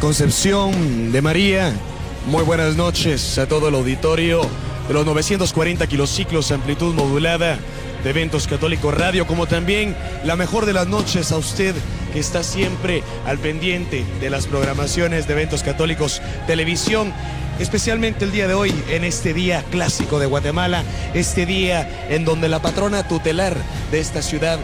Concepción de María. Muy buenas noches a todo el auditorio de los 940 kilociclos amplitud modulada de Eventos Católicos Radio, como también la mejor de las noches a usted que está siempre al pendiente de las programaciones de Eventos Católicos Televisión especialmente el día de hoy, en este día clásico de Guatemala, este día en donde la patrona tutelar de esta ciudad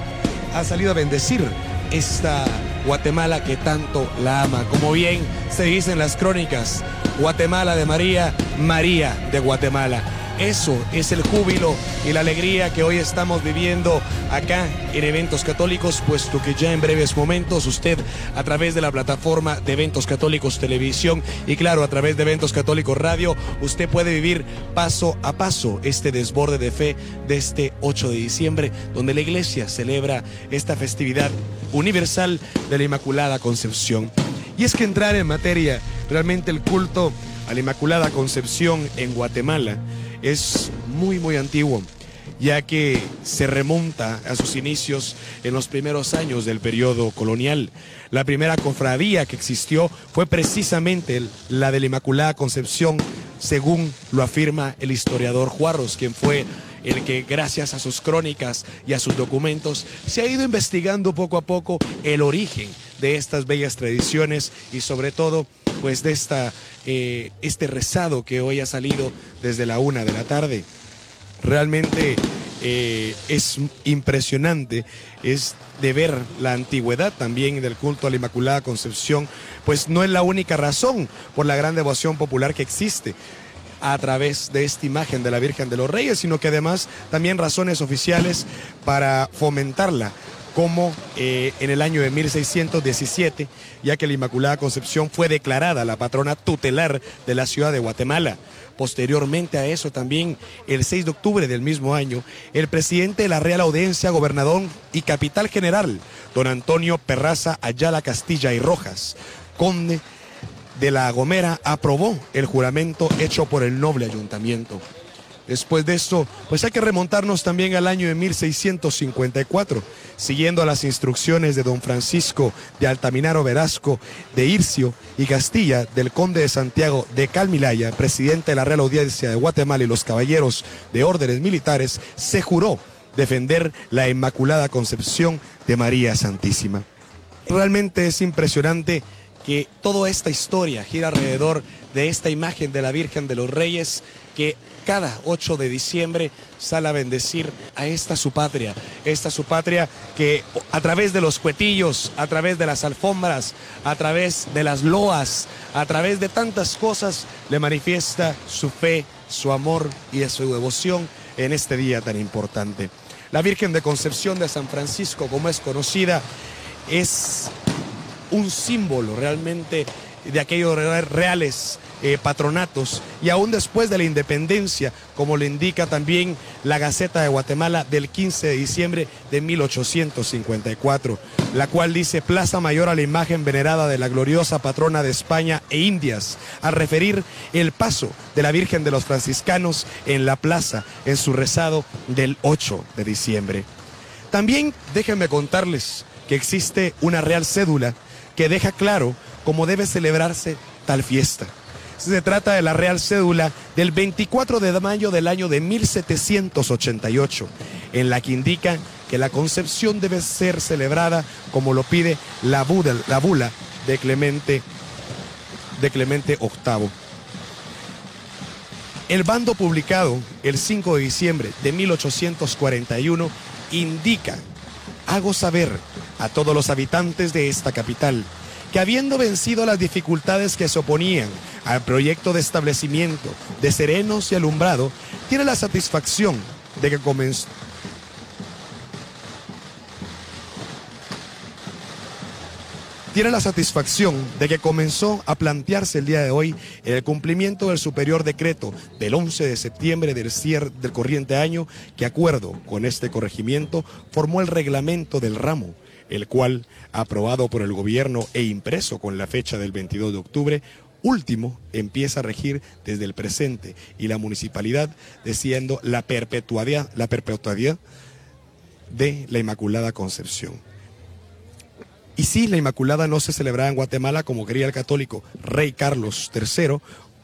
ha salido a bendecir esta Guatemala que tanto la ama. Como bien se dice en las crónicas, Guatemala de María, María de Guatemala. Eso es el júbilo y la alegría que hoy estamos viviendo acá en Eventos Católicos, puesto que ya en breves momentos usted a través de la plataforma de Eventos Católicos Televisión y claro, a través de Eventos Católicos Radio, usted puede vivir paso a paso este desborde de fe de este 8 de diciembre, donde la iglesia celebra esta festividad universal de la Inmaculada Concepción. Y es que entrar en materia, realmente el culto a la Inmaculada Concepción en Guatemala es muy, muy antiguo, ya que se remonta a sus inicios en los primeros años del periodo colonial. La primera cofradía que existió fue precisamente la de la Inmaculada Concepción, según lo afirma el historiador Juarros, quien fue el que gracias a sus crónicas y a sus documentos se ha ido investigando poco a poco el origen de estas bellas tradiciones y sobre todo pues de esta, eh, este rezado que hoy ha salido desde la una de la tarde. Realmente eh, es impresionante, es de ver la antigüedad también del culto a la Inmaculada Concepción, pues no es la única razón por la gran devoción popular que existe a través de esta imagen de la Virgen de los Reyes, sino que además también razones oficiales para fomentarla como eh, en el año de 1617, ya que la Inmaculada Concepción fue declarada la patrona tutelar de la ciudad de Guatemala. Posteriormente a eso también, el 6 de octubre del mismo año, el presidente de la Real Audiencia, gobernador y capital general, don Antonio Perraza Ayala Castilla y Rojas, conde de La Gomera, aprobó el juramento hecho por el noble ayuntamiento. Después de esto, pues hay que remontarnos también al año de 1654, siguiendo las instrucciones de don Francisco de Altaminaro Velasco de Ircio y Castilla, del conde de Santiago de Calmilaya, presidente de la Real Audiencia de Guatemala y los caballeros de órdenes militares, se juró defender la Inmaculada Concepción de María Santísima. Realmente es impresionante que toda esta historia gira alrededor de esta imagen de la Virgen de los Reyes que cada 8 de diciembre sale a bendecir a esta su patria, esta su patria que a través de los cuetillos, a través de las alfombras, a través de las loas, a través de tantas cosas, le manifiesta su fe, su amor y su devoción en este día tan importante. La Virgen de Concepción de San Francisco, como es conocida, es un símbolo realmente de aquellos reales eh, patronatos y aún después de la independencia, como le indica también la Gaceta de Guatemala del 15 de diciembre de 1854, la cual dice Plaza Mayor a la imagen venerada de la gloriosa patrona de España e Indias, a referir el paso de la Virgen de los Franciscanos en la plaza en su rezado del 8 de diciembre. También déjenme contarles que existe una real cédula que deja claro cómo debe celebrarse tal fiesta. Se trata de la Real Cédula del 24 de mayo del año de 1788, en la que indica que la concepción debe ser celebrada como lo pide la, bula de Clemente, de Clemente VIII. El bando publicado el 5 de diciembre de 1841 indica, hago saber a todos los habitantes de esta capital, que habiendo vencido las dificultades que se oponían al proyecto de establecimiento de Serenos y Alumbrado, tiene la satisfacción de que comenzó tiene la satisfacción de que comenzó a plantearse el día de hoy el cumplimiento del superior decreto del 11 de septiembre del cierre del corriente año que acuerdo con este corregimiento formó el reglamento del ramo el cual, aprobado por el gobierno e impreso con la fecha del 22 de octubre, último empieza a regir desde el presente y la municipalidad diciendo la perpetuidad, la perpetuidad de la Inmaculada Concepción. Y sí, la Inmaculada no se celebraba en Guatemala como quería el católico rey Carlos III,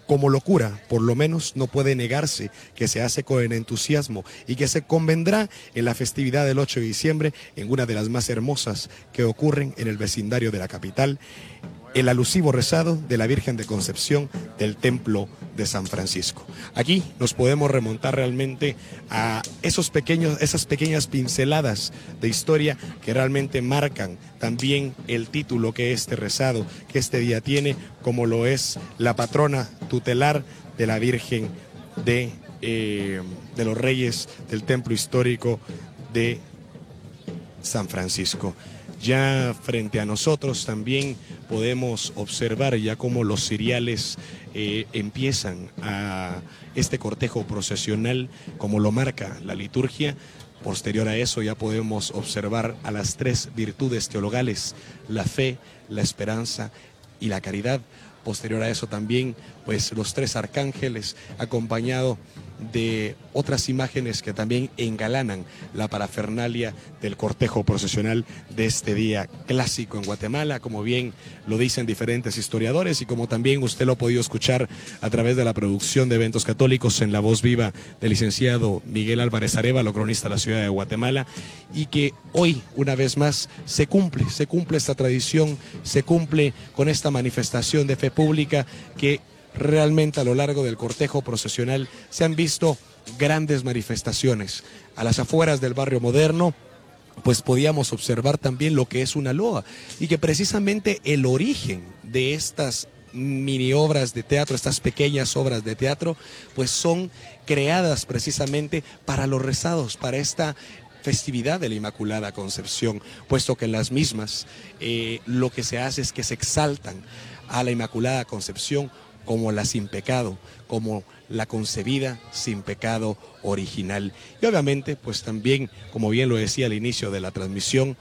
como locura, por lo menos no puede negarse que se hace con entusiasmo y que se convendrá en la festividad del 8 de diciembre en una de las más hermosas que ocurren en el vecindario de la capital, el alusivo rezado de la Virgen de Concepción del Templo de San Francisco. Aquí nos podemos remontar realmente a esos pequeños, esas pequeñas pinceladas de historia que realmente marcan también el título que este rezado, que este día tiene, como lo es la patrona tutelar de la Virgen de, eh, de los Reyes del Templo Histórico de San Francisco. Ya frente a nosotros también podemos observar ya cómo los ciriales eh, empiezan a este cortejo procesional, como lo marca la liturgia. Posterior a eso ya podemos observar a las tres virtudes teologales, la fe, la esperanza y la caridad. Posterior a eso también, pues los tres arcángeles acompañado de otras imágenes que también engalanan la parafernalia del cortejo procesional de este día clásico en Guatemala, como bien lo dicen diferentes historiadores y como también usted lo ha podido escuchar a través de la producción de eventos católicos en la voz viva del licenciado Miguel Álvarez Arevalo, cronista de la ciudad de Guatemala, y que hoy, una vez más, se cumple, se cumple esta tradición, se cumple con esta manifestación de fe pública que realmente a lo largo del cortejo procesional se han visto grandes manifestaciones. A las afueras del barrio moderno, pues podíamos observar también lo que es una loa y que precisamente el origen de estas mini obras de teatro, estas pequeñas obras de teatro, pues son creadas precisamente para los rezados, para esta festividad de la Inmaculada Concepción, puesto que en las mismas eh, lo que se hace es que se exaltan a la Inmaculada Concepción como la sin pecado, como la concebida sin pecado original. Y obviamente, pues también, como bien lo decía al inicio de la transmisión,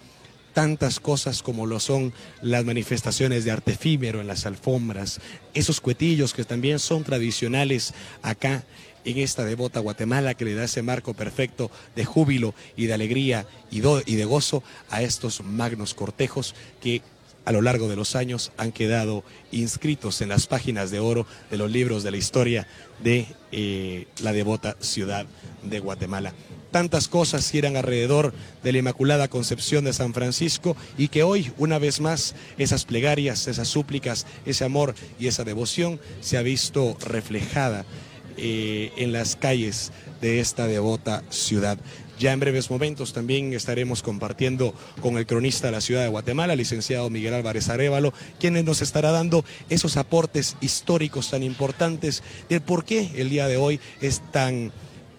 tantas cosas como lo son las manifestaciones de arte efímero en las alfombras, esos cuetillos que también son tradicionales acá en esta devota Guatemala que le da ese marco perfecto de júbilo y de alegría y, de gozo a estos magnos cortejos que a lo largo de los años han quedado inscritos en las páginas de oro de los libros de la historia de eh, la devota ciudad de Guatemala. Tantas cosas giran alrededor de la Inmaculada Concepción de San Francisco y que hoy, una vez más, esas plegarias, esas súplicas, ese amor y esa devoción se ha visto reflejada eh, en las calles de esta devota ciudad. Ya en breves momentos también estaremos compartiendo con el cronista de la ciudad de Guatemala, licenciado Miguel Álvarez Arevalo, quien nos estará dando esos aportes históricos tan importantes del por qué el día de hoy es tan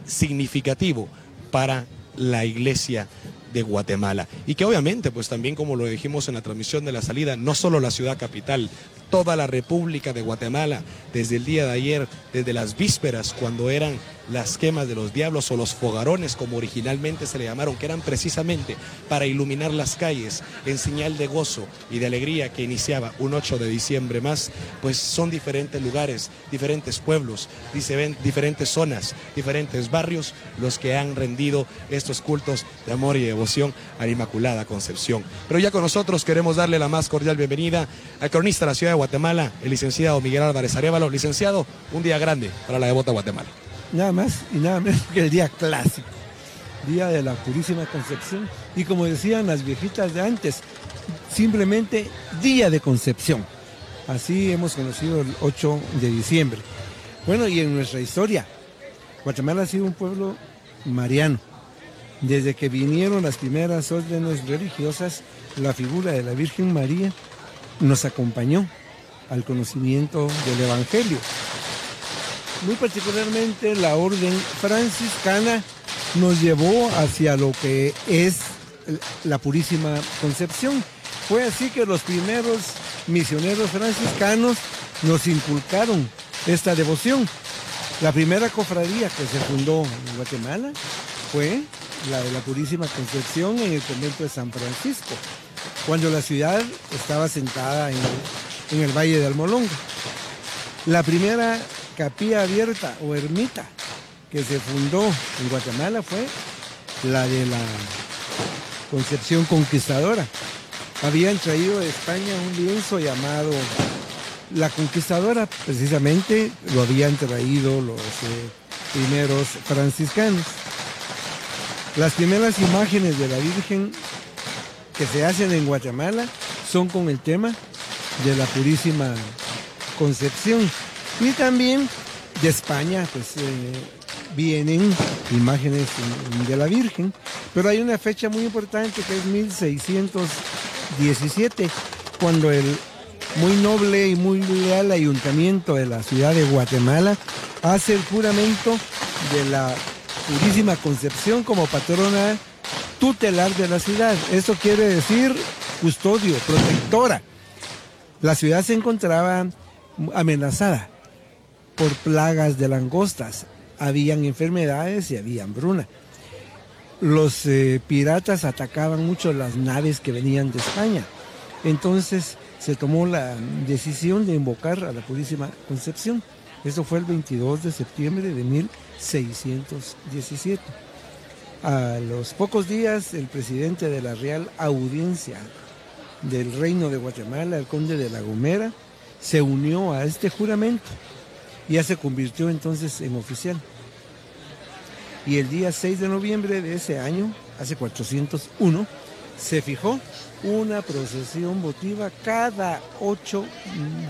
significativo para la iglesia de Guatemala. Y que obviamente, pues también como lo dijimos en la transmisión de la salida, no solo la ciudad capital, toda la República de Guatemala, desde el día de ayer, desde las vísperas, cuando eran las quemas de los diablos o los fogarones, como originalmente se le llamaron, que eran precisamente para iluminar las calles en señal de gozo y de alegría que iniciaba un 8 de diciembre más, pues son diferentes lugares, diferentes pueblos, diferentes zonas, diferentes barrios los que han rendido estos cultos de amor y devoción a la Inmaculada Concepción. Pero ya con nosotros queremos darle la más cordial bienvenida al cronista de la ciudad de Guatemala, el licenciado Miguel Álvarez Arevalo. Licenciado, un día grande para la devota Guatemala nada más y nada menos que el día clásico, día de la Purísima Concepción. Y como decían las viejitas de antes, simplemente día de concepción. Así hemos conocido el 8 de diciembre. Bueno, y en nuestra historia, Guatemala ha sido un pueblo mariano. Desde que vinieron las primeras órdenes religiosas, la figura de la Virgen María nos acompañó al conocimiento del Evangelio muy particularmente la orden franciscana nos llevó hacia lo que es la Purísima Concepción. Fue así que los primeros misioneros franciscanos nos inculcaron esta devoción. La primera cofradía que se fundó en Guatemala fue la de la Purísima Concepción en el convento de San Francisco, cuando la ciudad estaba sentada en el, Valle de Almolonga. La primera capilla abierta o ermita que se fundó en Guatemala fue la de la Concepción Conquistadora. habían traído de España un lienzo llamado La Conquistadora, precisamente lo habían traído los eh, primeros franciscanos. Las primeras imágenes de la Virgen que se hacen en Guatemala son con el tema de la Purísima Concepción. Y también de España, pues eh, vienen imágenes de la Virgen, pero hay una fecha muy importante que es 1617, cuando el muy noble y muy leal ayuntamiento de la ciudad de Guatemala hace el juramento de la Purísima Concepción como patrona tutelar de la ciudad. Esto quiere decir custodio, protectora. La ciudad se encontraba amenazada por plagas de langostas. Habían enfermedades y había hambruna. Los eh, piratas atacaban mucho las naves que venían de España. Entonces se tomó la decisión de invocar a la Purísima Concepción. Eso fue el 22 de septiembre de 1617. A los pocos días, el presidente de la Real Audiencia del Reino de Guatemala, el conde de La Gomera, se unió a este juramento ya se convirtió entonces en oficial. Y el día 6 de noviembre de ese año, hace 401, se fijó una procesión votiva cada 8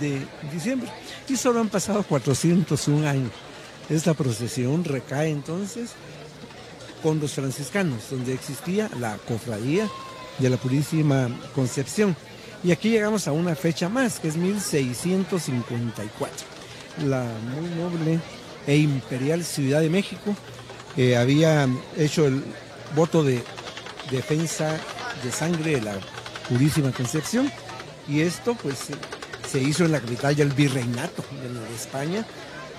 de diciembre. Y solo han pasado 401 años. Esta procesión recae entonces con los franciscanos, donde existía la cofradía de la Purísima Concepción. Y aquí llegamos a una fecha más, que es 1654. La muy noble e imperial Ciudad de México eh, había hecho el voto de defensa de sangre de la Purísima Concepción y esto pues se hizo en la capital del virreinato de España,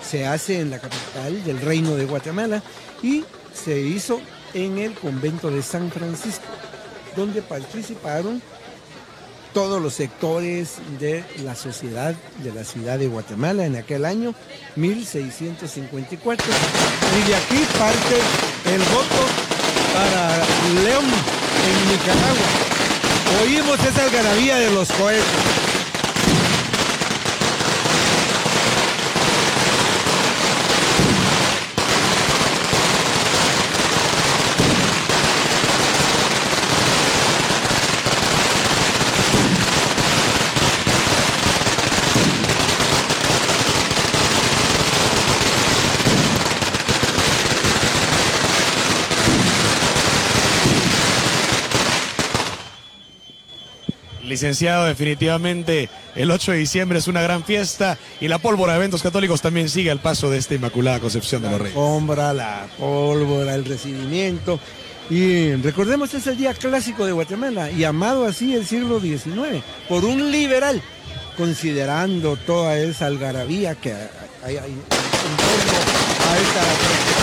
se hace en la capital del reino de Guatemala y se hizo en el convento de San Francisco, donde participaron todos los sectores de la sociedad de la ciudad de Guatemala en aquel año 1654. Y de aquí parte el voto para León en Nicaragua. Oímos esa algarabía de los cohetes. Licenciado, definitivamente el 8 de diciembre es una gran fiesta y la pólvora de eventos católicos también sigue al paso de esta Inmaculada Concepción de los Reyes. La alfombra, la pólvora, el recibimiento. Y recordemos, es el día clásico de Guatemala y amado así el siglo XIX por un liberal, considerando toda esa algarabía que hay, en torno a esta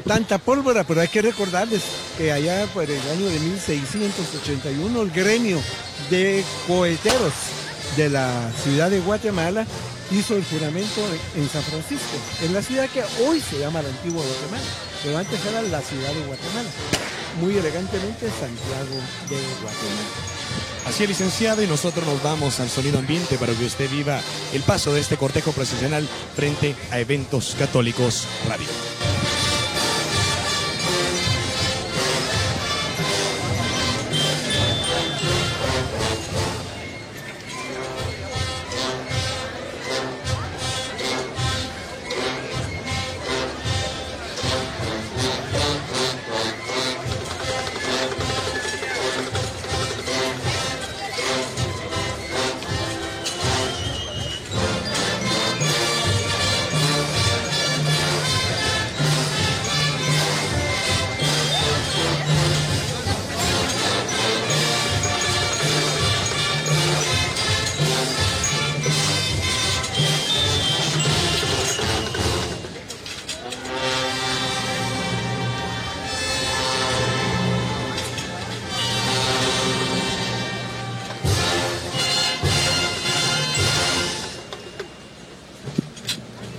Tanta pólvora, pero hay que recordarles que allá por el año de 1681 el gremio de coheteros de la ciudad de Guatemala hizo el juramento en San Francisco, en la ciudad que hoy se llama la antigua Guatemala, pero antes era la ciudad de Guatemala, muy elegantemente Santiago de Guatemala. Así es, licenciado, y nosotros nos vamos al sonido ambiente para que usted viva el paso de este cortejo procesional frente a eventos católicos radio.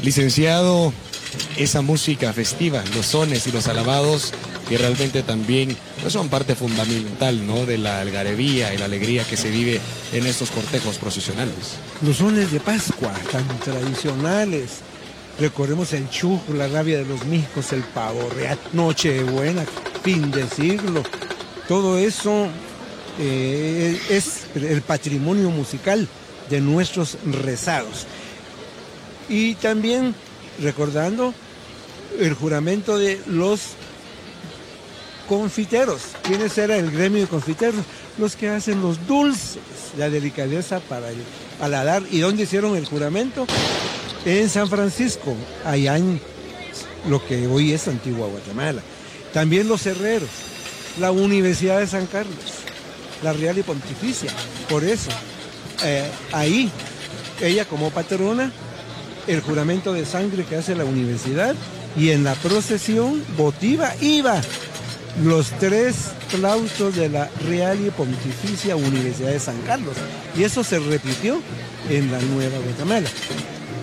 Licenciado, esa música festiva, los sones y los alabados, que realmente también pues, son parte fundamental ¿no? de la algarabía y la alegría que se vive en estos cortejos procesionales. Los sones de Pascua, tan tradicionales. Recordemos el chuj, la rabia de los mijos, el pavo real, Nochebuena, fin de siglo. Todo eso eh, es el patrimonio musical de nuestros rezados. Y también recordando el juramento de los confiteros. ¿Quiénes era el gremio de confiteros? Los que hacen los dulces, la delicadeza para el. ¿Y dónde hicieron el juramento? En San Francisco, allá en lo que hoy es Antigua Guatemala. También los herreros, la Universidad de San Carlos, la Real y Pontificia. Por eso, eh, ahí, ella como patrona, el juramento de sangre que hace la universidad y en la procesión votiva iba los tres claustros de la Real y Pontificia Universidad de San Carlos. Y eso se repitió en la Nueva Guatemala.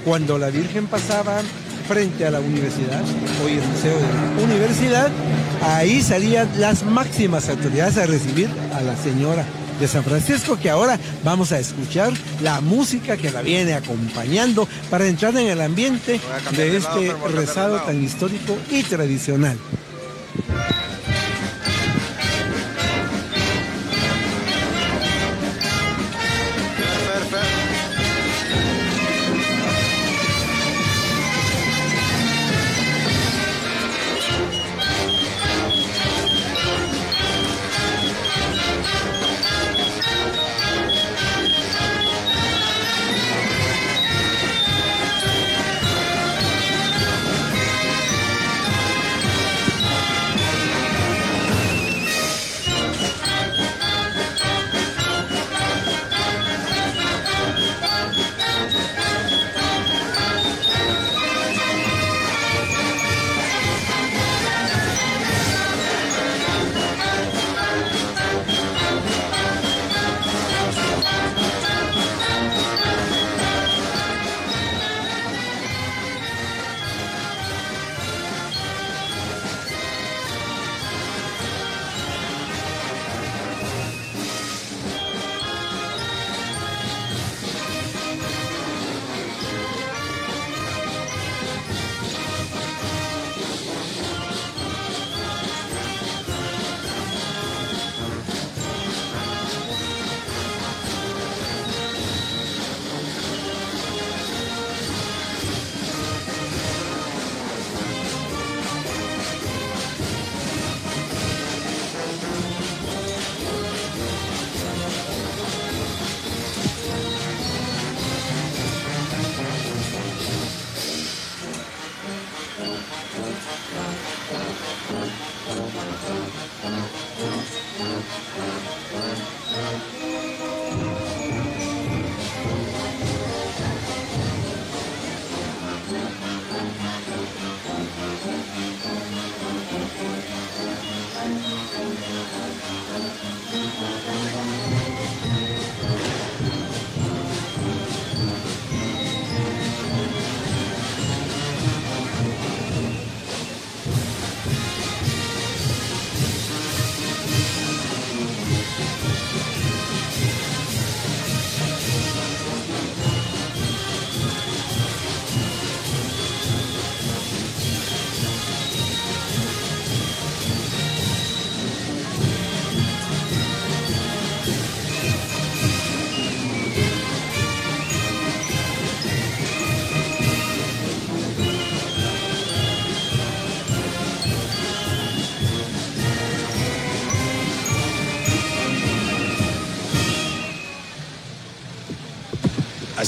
Cuando la Virgen pasaba frente a la universidad, hoy el Museo de la Universidad, ahí salían las máximas autoridades a recibir a la señora de San Francisco, que ahora vamos a escuchar la música que la viene acompañando para entrar en el ambiente de este rezado tan histórico y tradicional.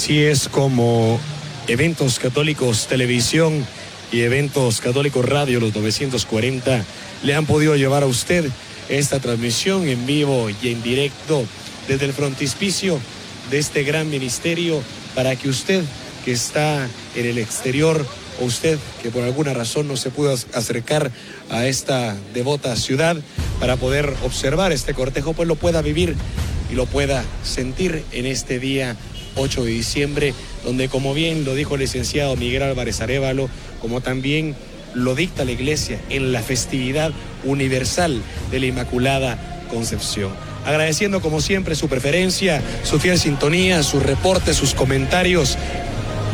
Así es como Eventos Católicos Televisión y Eventos Católicos Radio, los 940, le han podido llevar a usted esta transmisión en vivo y en directo desde el frontispicio de este gran ministerio para que usted que está en el exterior o usted que por alguna razón no se pudo acercar a esta devota ciudad para poder observar este cortejo, pues lo pueda vivir y lo pueda sentir en este día 8 de diciembre donde como bien lo dijo el licenciado Miguel Álvarez Arevalo, como también lo dicta la Iglesia en la festividad universal de la Inmaculada Concepción. Agradeciendo como siempre su preferencia, su fiel sintonía, sus reportes, sus comentarios.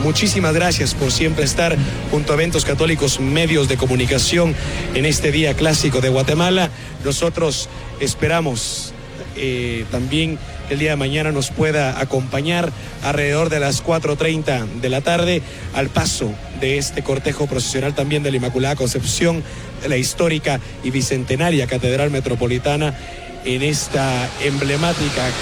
Muchísimas gracias por siempre estar junto a Eventos Católicos Medios de Comunicación en este día clásico de Guatemala. Nosotros esperamos eh, también el día de mañana nos pueda acompañar alrededor de las 4.30 de la tarde al paso de este cortejo procesional también de la Inmaculada Concepción de la histórica y bicentenaria Catedral Metropolitana en esta emblemática eh,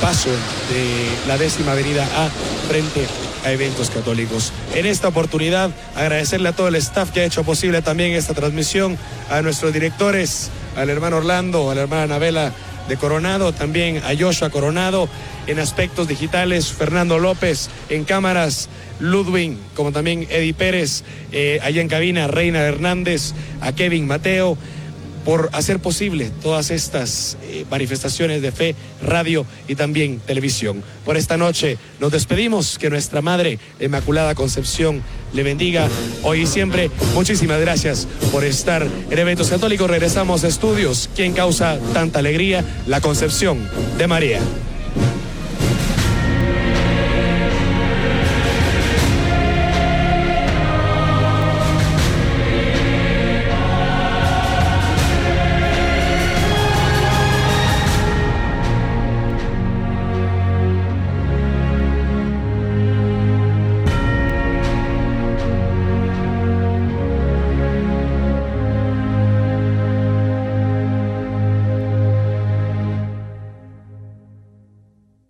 paso de la décima avenida A frente a eventos católicos. En esta oportunidad, agradecerle a todo el staff que ha hecho posible también esta transmisión, a nuestros directores, al hermano Orlando, a la hermana Anabela de Coronado, también a Joshua Coronado, en aspectos digitales, Fernando López, en cámaras, Ludwig, como también Eddie Pérez, eh, allá en cabina, Reina Hernández, a Kevin Mateo por hacer posible todas estas eh, manifestaciones de fe, radio y también televisión. Por esta noche nos despedimos, que nuestra Madre Inmaculada Concepción le bendiga hoy y siempre. Muchísimas gracias por estar en Eventos Católicos. Regresamos a estudios. ¿Quién causa tanta alegría? La Concepción de María.